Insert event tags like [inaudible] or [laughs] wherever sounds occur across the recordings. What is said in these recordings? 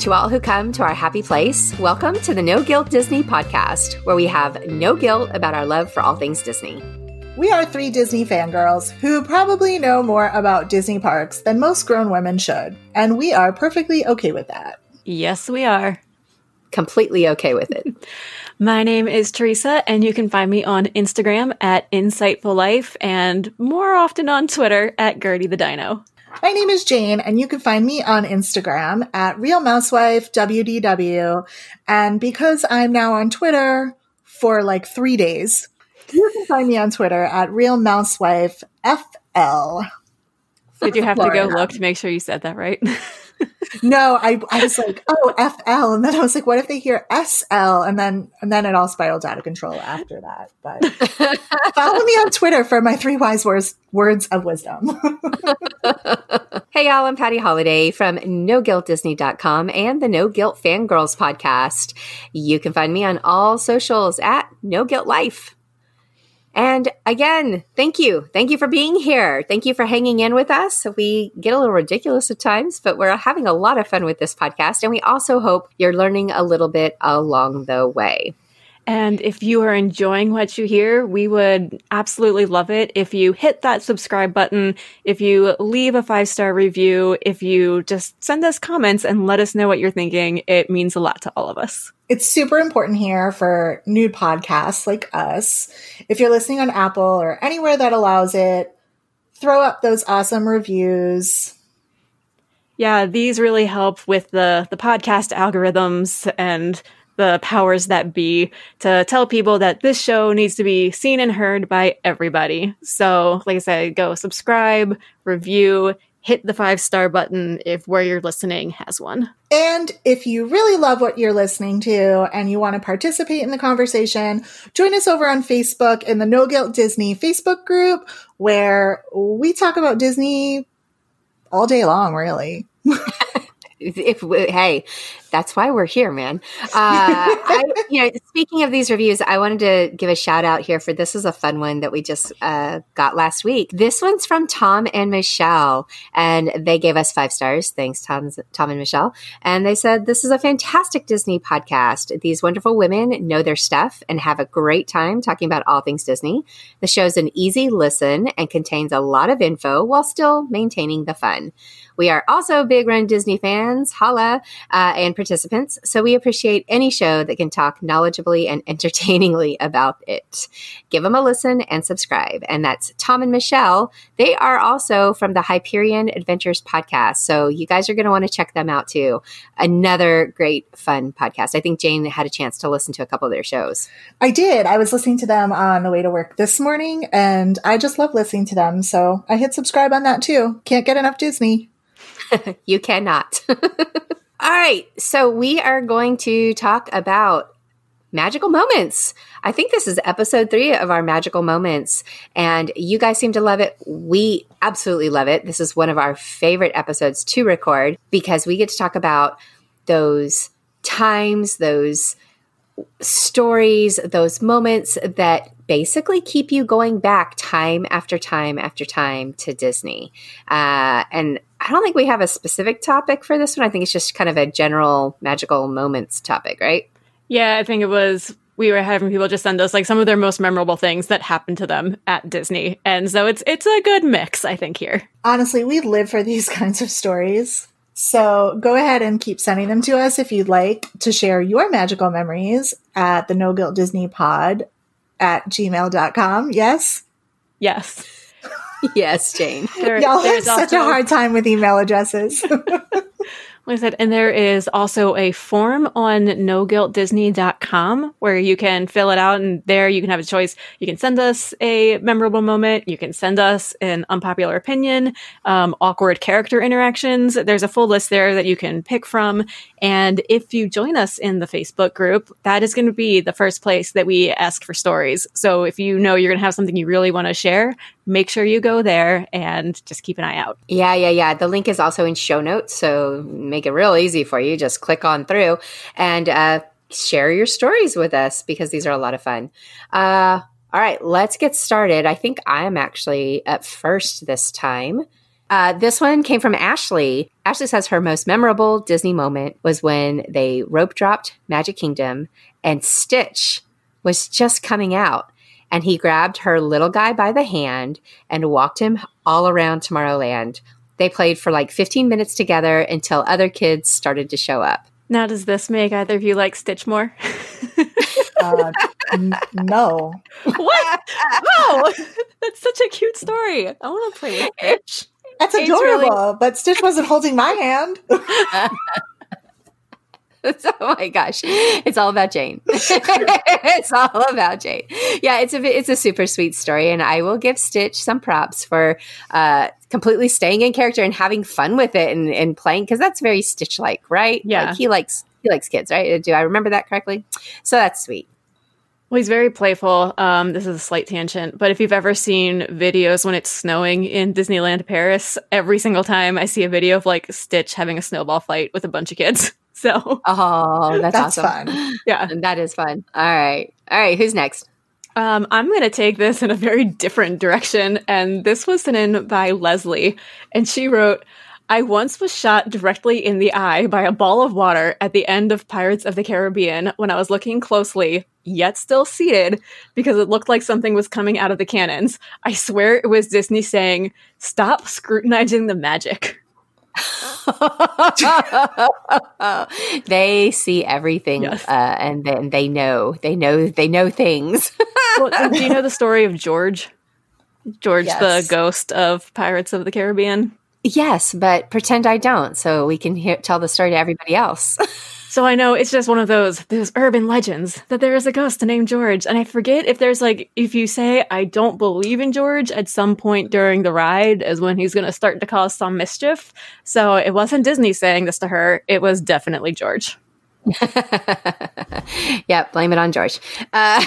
To all who come to our happy place, welcome to the No Guilt Disney podcast, where we have no guilt about our love for all things Disney. We are three Disney fangirls who probably know more about Disney parks than most grown women should, and we are perfectly okay with that. Yes, we are. Completely okay with it. [laughs] My name is Teresa, and you can find me on Instagram at Insightful Life and more often on Twitter at Gertie the Dino. My name is Jane, and you can find me on Instagram at Real Mousewife WDW. And because I'm now on Twitter for like three days, you can find me on Twitter at Real Mousewife FL. Did you have to go look to make sure you said that right? [laughs] no, I, I was like, oh, FL. And then I was like, what if they hear SL? And then, and then it all spiraled out of control after that. But [laughs] follow me on Twitter for my three wise words, words of wisdom. [laughs] hey, y'all. I'm Patty Holiday from NoGuiltDisney.com and the No Guilt Fangirls podcast. You can find me on all socials at No Guilt Life. And again, thank you. Thank you for being here. Thank you for hanging in with us. We get a little ridiculous at times, but we're having a lot of fun with this podcast. And we also hope you're learning a little bit along the way. And if you are enjoying what you hear, we would absolutely love it if you hit that subscribe button, if you leave a five star review, if you just send us comments and let us know what you're thinking. It means a lot to all of us. It's super important here for new podcasts like us. If you're listening on Apple or anywhere that allows it, throw up those awesome reviews. Yeah, these really help with the the podcast algorithms and the powers that be to tell people that this show needs to be seen and heard by everybody. So, like I said, go subscribe, review, hit the five star button if where you're listening has one. And if you really love what you're listening to and you want to participate in the conversation, join us over on Facebook in the No Guilt Disney Facebook group where we talk about Disney all day long, really. [laughs] if hey that's why we're here man. Uh, [laughs] I, you know speaking of these reviews i wanted to give a shout out here for this is a fun one that we just uh, got last week. This one's from tom and michelle and they gave us five stars. Thanks tom, tom and michelle. And they said this is a fantastic disney podcast. These wonderful women know their stuff and have a great time talking about all things disney. The show's an easy listen and contains a lot of info while still maintaining the fun we are also big Run Disney fans, holla, uh, and participants. So we appreciate any show that can talk knowledgeably and [laughs] entertainingly about it. Give them a listen and subscribe. And that's Tom and Michelle. They are also from the Hyperion Adventures podcast. So you guys are going to want to check them out too. Another great, fun podcast. I think Jane had a chance to listen to a couple of their shows. I did. I was listening to them on the way to work this morning, and I just love listening to them. So I hit subscribe on that too. Can't get enough Disney. [laughs] you cannot. [laughs] All right. So we are going to talk about magical moments. I think this is episode three of our magical moments, and you guys seem to love it. We absolutely love it. This is one of our favorite episodes to record because we get to talk about those times, those stories, those moments that basically keep you going back time after time after time to Disney. Uh, and I don't think we have a specific topic for this one. I think it's just kind of a general magical moments topic, right? Yeah, I think it was we were having people just send us like some of their most memorable things that happened to them at Disney. And so it's it's a good mix, I think, here. Honestly, we live for these [laughs] kinds of stories. So go ahead and keep sending them to us if you'd like to share your magical memories at the No Guilt Disney Pod at gmail.com. Yes? Yes. [laughs] yes, Jane. There, Y'all have such also- a hard time with email addresses. [laughs] [laughs] Like I said, and there is also a form on noguiltdisney.com where you can fill it out and there you can have a choice. You can send us a memorable moment. You can send us an unpopular opinion, um, awkward character interactions. There's a full list there that you can pick from. And if you join us in the Facebook group, that is going to be the first place that we ask for stories. So if you know you're going to have something you really want to share, make sure you go there and just keep an eye out. Yeah, yeah, yeah. The link is also in show notes. So make it real easy for you. Just click on through and uh, share your stories with us because these are a lot of fun. Uh, all right, let's get started. I think I'm actually up first this time. Uh, this one came from Ashley. Ashley says her most memorable Disney moment was when they rope dropped Magic Kingdom and Stitch was just coming out and he grabbed her little guy by the hand and walked him all around Tomorrowland. They played for like 15 minutes together until other kids started to show up. Now, does this make either of you like Stitch more? [laughs] uh, n- no. What? No! [laughs] That's such a cute story. I want to play with Stitch. That's adorable, really- but Stitch wasn't holding my hand. [laughs] [laughs] oh my gosh, it's all about Jane. [laughs] it's all about Jane. Yeah, it's a it's a super sweet story, and I will give Stitch some props for uh, completely staying in character and having fun with it and, and playing because that's very Stitch like, right? Yeah, like he likes he likes kids, right? Do I remember that correctly? So that's sweet. Well, he's very playful. Um, this is a slight tangent, but if you've ever seen videos when it's snowing in Disneyland Paris, every single time I see a video of like Stitch having a snowball fight with a bunch of kids. [laughs] [laughs] So, oh, that's, that's awesome. fun. Yeah, [laughs] that is fun. All right, all right. Who's next? Um, I'm going to take this in a very different direction, and this was sent in by Leslie, and she wrote. I once was shot directly in the eye by a ball of water at the end of Pirates of the Caribbean when I was looking closely, yet still seated, because it looked like something was coming out of the cannons. I swear it was Disney saying, Stop scrutinizing the magic. [laughs] they see everything, yes. uh, and then they know. They know. They know things. [laughs] well, do you know the story of George? George, yes. the ghost of Pirates of the Caribbean. Yes, but pretend I don't, so we can hear, tell the story to everybody else. [laughs] So I know it's just one of those those urban legends that there is a ghost named George, and I forget if there's like if you say I don't believe in George at some point during the ride is when he's going to start to cause some mischief. So it wasn't Disney saying this to her; it was definitely George. [laughs] yeah, blame it on George. Uh,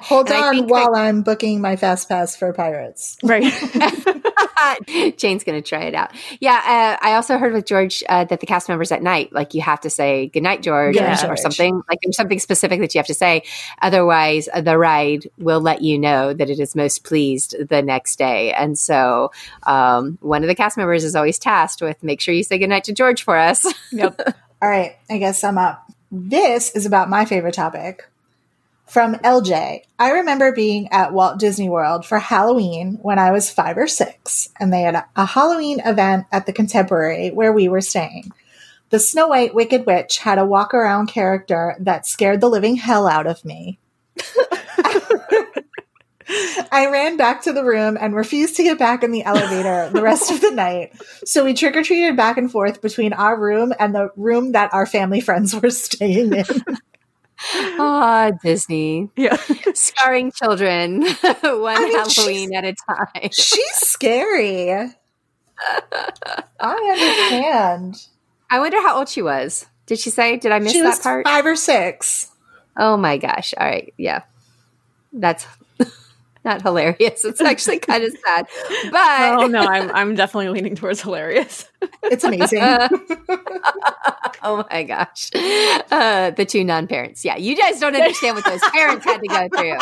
hold [laughs] on while that- I'm booking my fast pass for Pirates. Right. Jane's going to try it out. Yeah, uh, I also heard with George uh, that the cast members at night, like you have to say "Good night, George" yeah, or, or, something. Like there's something specific that you have to say. Otherwise, uh, the ride will let you know that it is most pleased the next day. And so, um, one of the cast members is always tasked with make sure you say "Good night" to George for us. Yep. [laughs] All right, I guess I'm up. This is about my favorite topic. From LJ, I remember being at Walt Disney World for Halloween when I was five or six, and they had a Halloween event at the Contemporary where we were staying. The Snow White Wicked Witch had a walk around character that scared the living hell out of me. [laughs] I ran back to the room and refused to get back in the elevator the rest of the night. So we trick or treated back and forth between our room and the room that our family friends were staying in. [laughs] Ah, oh, Disney. Yeah. Scarring children [laughs] one I mean, Halloween at a time. She's scary. I understand. I wonder how old she was. Did she say? Did I miss she that part? Five or six. Oh my gosh. All right. Yeah. That's not hilarious. It's actually kind of sad. But oh no, I'm I'm definitely leaning towards hilarious. it's amazing. [laughs] oh my gosh, uh, the two non-parents. Yeah, you guys don't understand what those parents had to go through.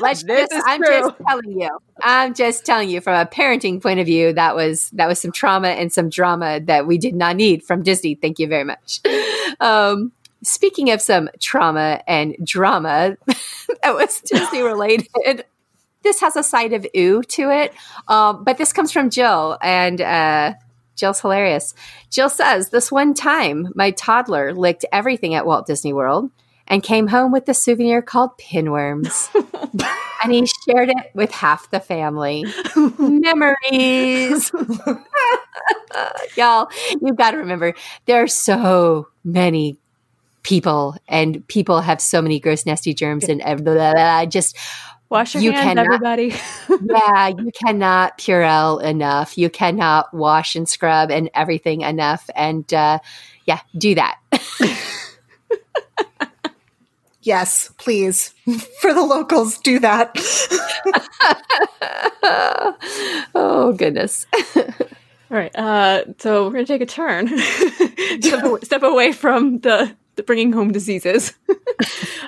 Let's this just, I'm true. just telling you. I'm just telling you from a parenting point of view. That was that was some trauma and some drama that we did not need from Disney. Thank you very much. Um, speaking of some trauma and drama [laughs] that was Disney related, this has a side of ooh to it. Um, but this comes from Jill, and uh, Jill's hilarious. Jill says, This one time, my toddler licked everything at Walt Disney World and came home with a souvenir called pinworms. [laughs] and he shared it with half the family. [laughs] Memories. [laughs] Y'all, you've got to remember there are so many people, and people have so many gross, nasty germs, and blah, blah, blah, just Wash your you hands, cannot, everybody. [laughs] yeah, you cannot Purell enough. You cannot wash and scrub and everything enough. And uh, yeah, do that. [laughs] yes, please. [laughs] For the locals, do that. oh, goodness. All right. Uh, so we're going to take a turn, step, step away from the the bringing home diseases.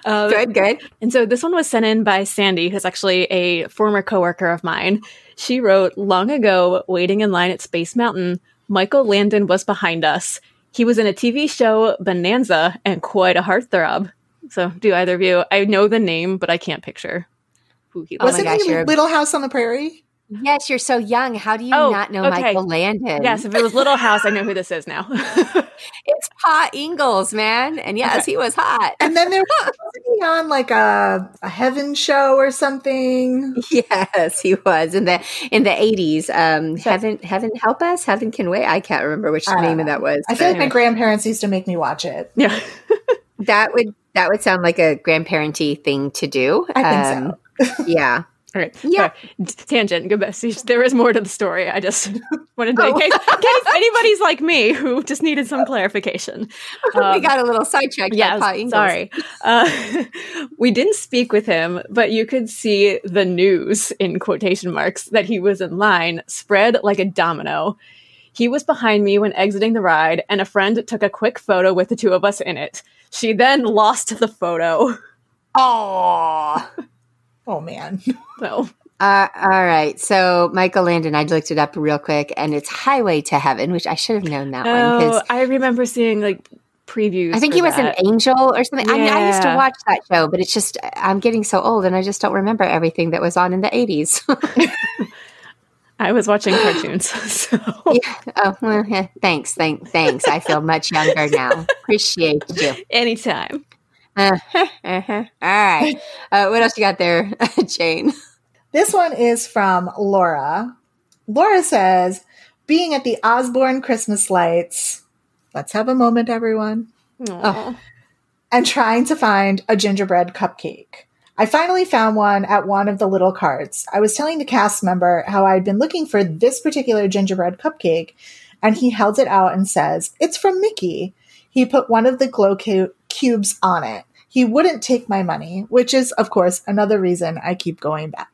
Uh, good, good. And so this one was sent in by Sandy, who's actually a former coworker of mine. She wrote, "Long ago, waiting in line at Space Mountain, Michael Landon was behind us. He was in a TV show, Bonanza, and quite a heartthrob." So, do either of you? I know the name, but I can't picture who he was. Wasn't he Little House on the Prairie? Yes, you're so young. How do you oh, not know okay. Michael Landon? Yes, if it was Little House, I know who this is now. [laughs] it's Pa Ingalls, man. And yes, okay. he was hot. And then there [laughs] was he on like a, a heaven show or something. Yes, he was in the in the eighties. Um Heaven Heaven Help Us, Heaven Can Wait. I can't remember which uh, name of that was. I feel like my grandparents used to make me watch it. Yeah. that would that would sound like a grandparenty thing to do. I think um, so. yeah. Right. Yeah. Tangent. Go. There is more to the story. I just [laughs] wanted to, oh. in, case, in case anybody's like me who just needed some [laughs] clarification. Um, we got a little sidetracked. Yeah. Sorry. Uh, [laughs] we didn't speak with him, but you could see the news in quotation marks that he was in line spread like a domino. He was behind me when exiting the ride, and a friend took a quick photo with the two of us in it. She then lost the photo. Oh. Oh man. [laughs] No. Uh, all right. So Michael Landon, I looked it up real quick, and it's Highway to Heaven, which I should have known that oh, one. I remember seeing like previews. I think he was that. an angel or something. Yeah. I mean, I used to watch that show, but it's just I'm getting so old, and I just don't remember everything that was on in the '80s. [laughs] [laughs] I was watching cartoons. So. Yeah. Oh, well, yeah. thanks, thank, thanks. I feel much younger now. Appreciate you. Anytime. Uh-huh, uh-huh. All right. [laughs] Uh, what else you got there, [laughs] Jane? This one is from Laura. Laura says, being at the Osborne Christmas lights, let's have a moment, everyone. Oh, and trying to find a gingerbread cupcake. I finally found one at one of the little carts. I was telling the cast member how I'd been looking for this particular gingerbread cupcake, and he held it out and says, It's from Mickey. He put one of the glow cu- cubes on it. He wouldn't take my money, which is, of course, another reason I keep going back.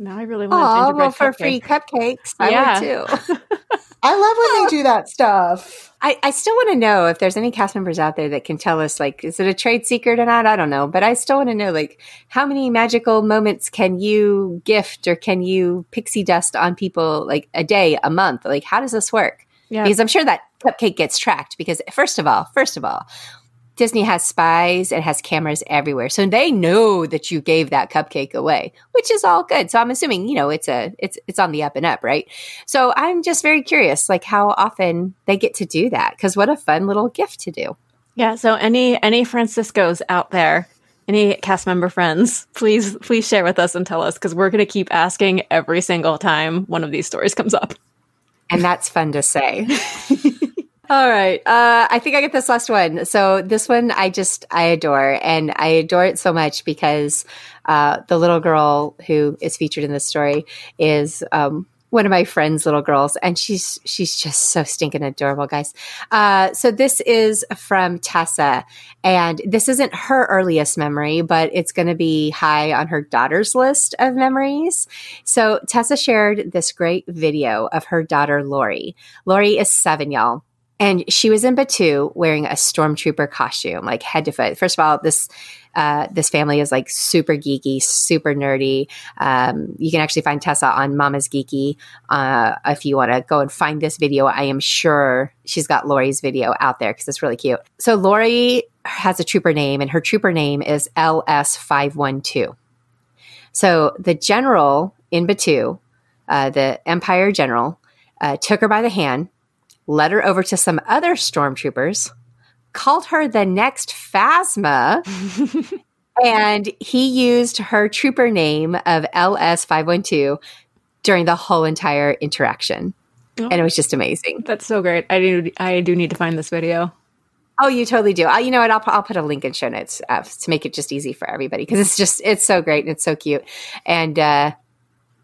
Now I really want oh, gingerbread well, for free cupcakes. I yeah. would too. [laughs] I love when they do that stuff. I, I still want to know if there's any cast members out there that can tell us, like, is it a trade secret or not? I don't know. But I still want to know, like, how many magical moments can you gift or can you pixie dust on people, like, a day, a month? Like, how does this work? Yeah. Because I'm sure that cupcake gets tracked. Because, first of all, first of all, Disney has spies and has cameras everywhere. So they know that you gave that cupcake away, which is all good. So I'm assuming, you know, it's a it's it's on the up and up, right? So I'm just very curious like how often they get to do that cuz what a fun little gift to do. Yeah, so any any Franciscos out there, any cast member friends, [laughs] please please share with us and tell us cuz we're going to keep asking every single time one of these stories comes up. And that's fun to say. [laughs] All right. Uh, I think I get this last one. So this one I just I adore, and I adore it so much because uh, the little girl who is featured in this story is um, one of my friend's little girls, and she's she's just so stinking adorable, guys. Uh, so this is from Tessa, and this isn't her earliest memory, but it's going to be high on her daughter's list of memories. So Tessa shared this great video of her daughter Lori. Lori is seven, y'all and she was in Batuu wearing a stormtrooper costume, like head to foot. First of all, this uh, this family is like super geeky, super nerdy. Um, you can actually find Tessa on Mama's Geeky uh, if you want to go and find this video. I am sure she's got Lori's video out there because it's really cute. So Lori has a trooper name, and her trooper name is LS five one two. So the general in Batuu, uh, the Empire general, uh, took her by the hand, led her over to some other stormtroopers called her the next Phasma. [laughs] and he used her trooper name of LS512 during the whole entire interaction. Oh. And it was just amazing. That's so great. I do I do need to find this video. Oh, you totally do. I, you know what? I'll, I'll put a link in show notes uh, to make it just easy for everybody because it's just it's so great and it's so cute and uh,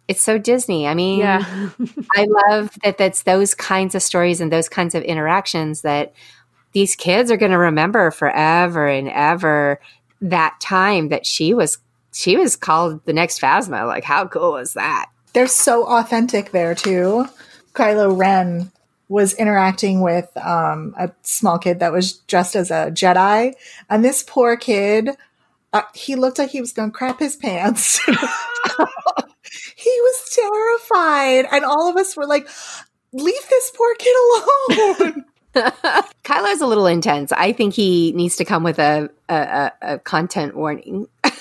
it's so Disney. I mean, yeah. [laughs] I love that. That's those kinds of stories and those kinds of interactions that these kids are going to remember forever and ever that time that she was she was called the next Phasma. Like, how cool is that? They're so authentic there too. Kylo Ren was interacting with um, a small kid that was dressed as a Jedi, and this poor kid, uh, he looked like he was going to crap his pants. [laughs] he was terrified, and all of us were like, "Leave this poor kid alone." [laughs] Kylo's a little intense. I think he needs to come with a, a, a content warning. [laughs]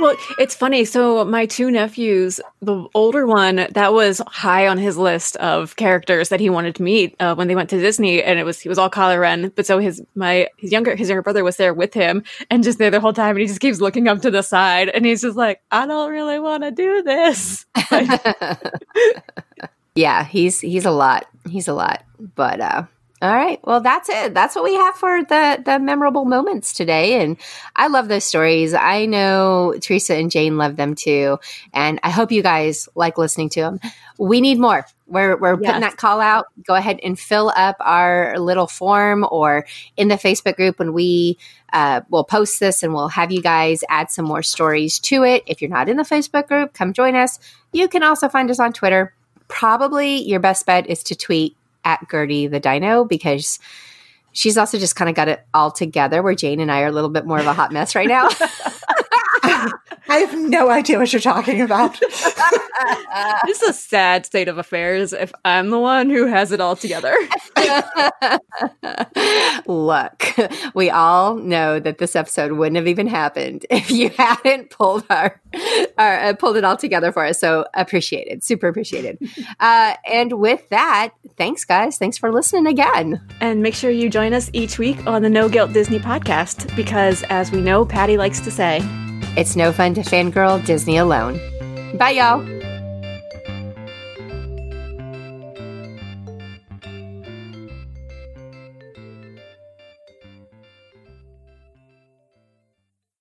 well, it's funny. So my two nephews, the older one, that was high on his list of characters that he wanted to meet uh, when they went to Disney, and it was he was all Kylo Ren. But so his my his younger his younger brother was there with him, and just there the whole time, and he just keeps looking up to the side, and he's just like, I don't really want to do this. [laughs] yeah, he's he's a lot. He's a lot, but uh all right. Well, that's it. That's what we have for the the memorable moments today. And I love those stories. I know Teresa and Jane love them too. And I hope you guys like listening to them. We need more. We're we're yes. putting that call out. Go ahead and fill up our little form or in the Facebook group when we uh, will post this and we'll have you guys add some more stories to it. If you're not in the Facebook group, come join us. You can also find us on Twitter. Probably your best bet is to tweet at Gertie the Dino because she's also just kind of got it all together where Jane and I are a little bit more of a hot mess right now. [laughs] I have no idea what you're talking about. [laughs] this is a sad state of affairs if I'm the one who has it all together. [laughs] Look, we all know that this episode wouldn't have even happened if you hadn't pulled our, our uh, pulled it all together for us. So appreciated, super appreciated. [laughs] Uh, and with that, thanks, guys. Thanks for listening again. And make sure you join us each week on the No Guilt Disney podcast because, as we know, Patty likes to say. It's no fun to fangirl Disney alone. Bye, y'all.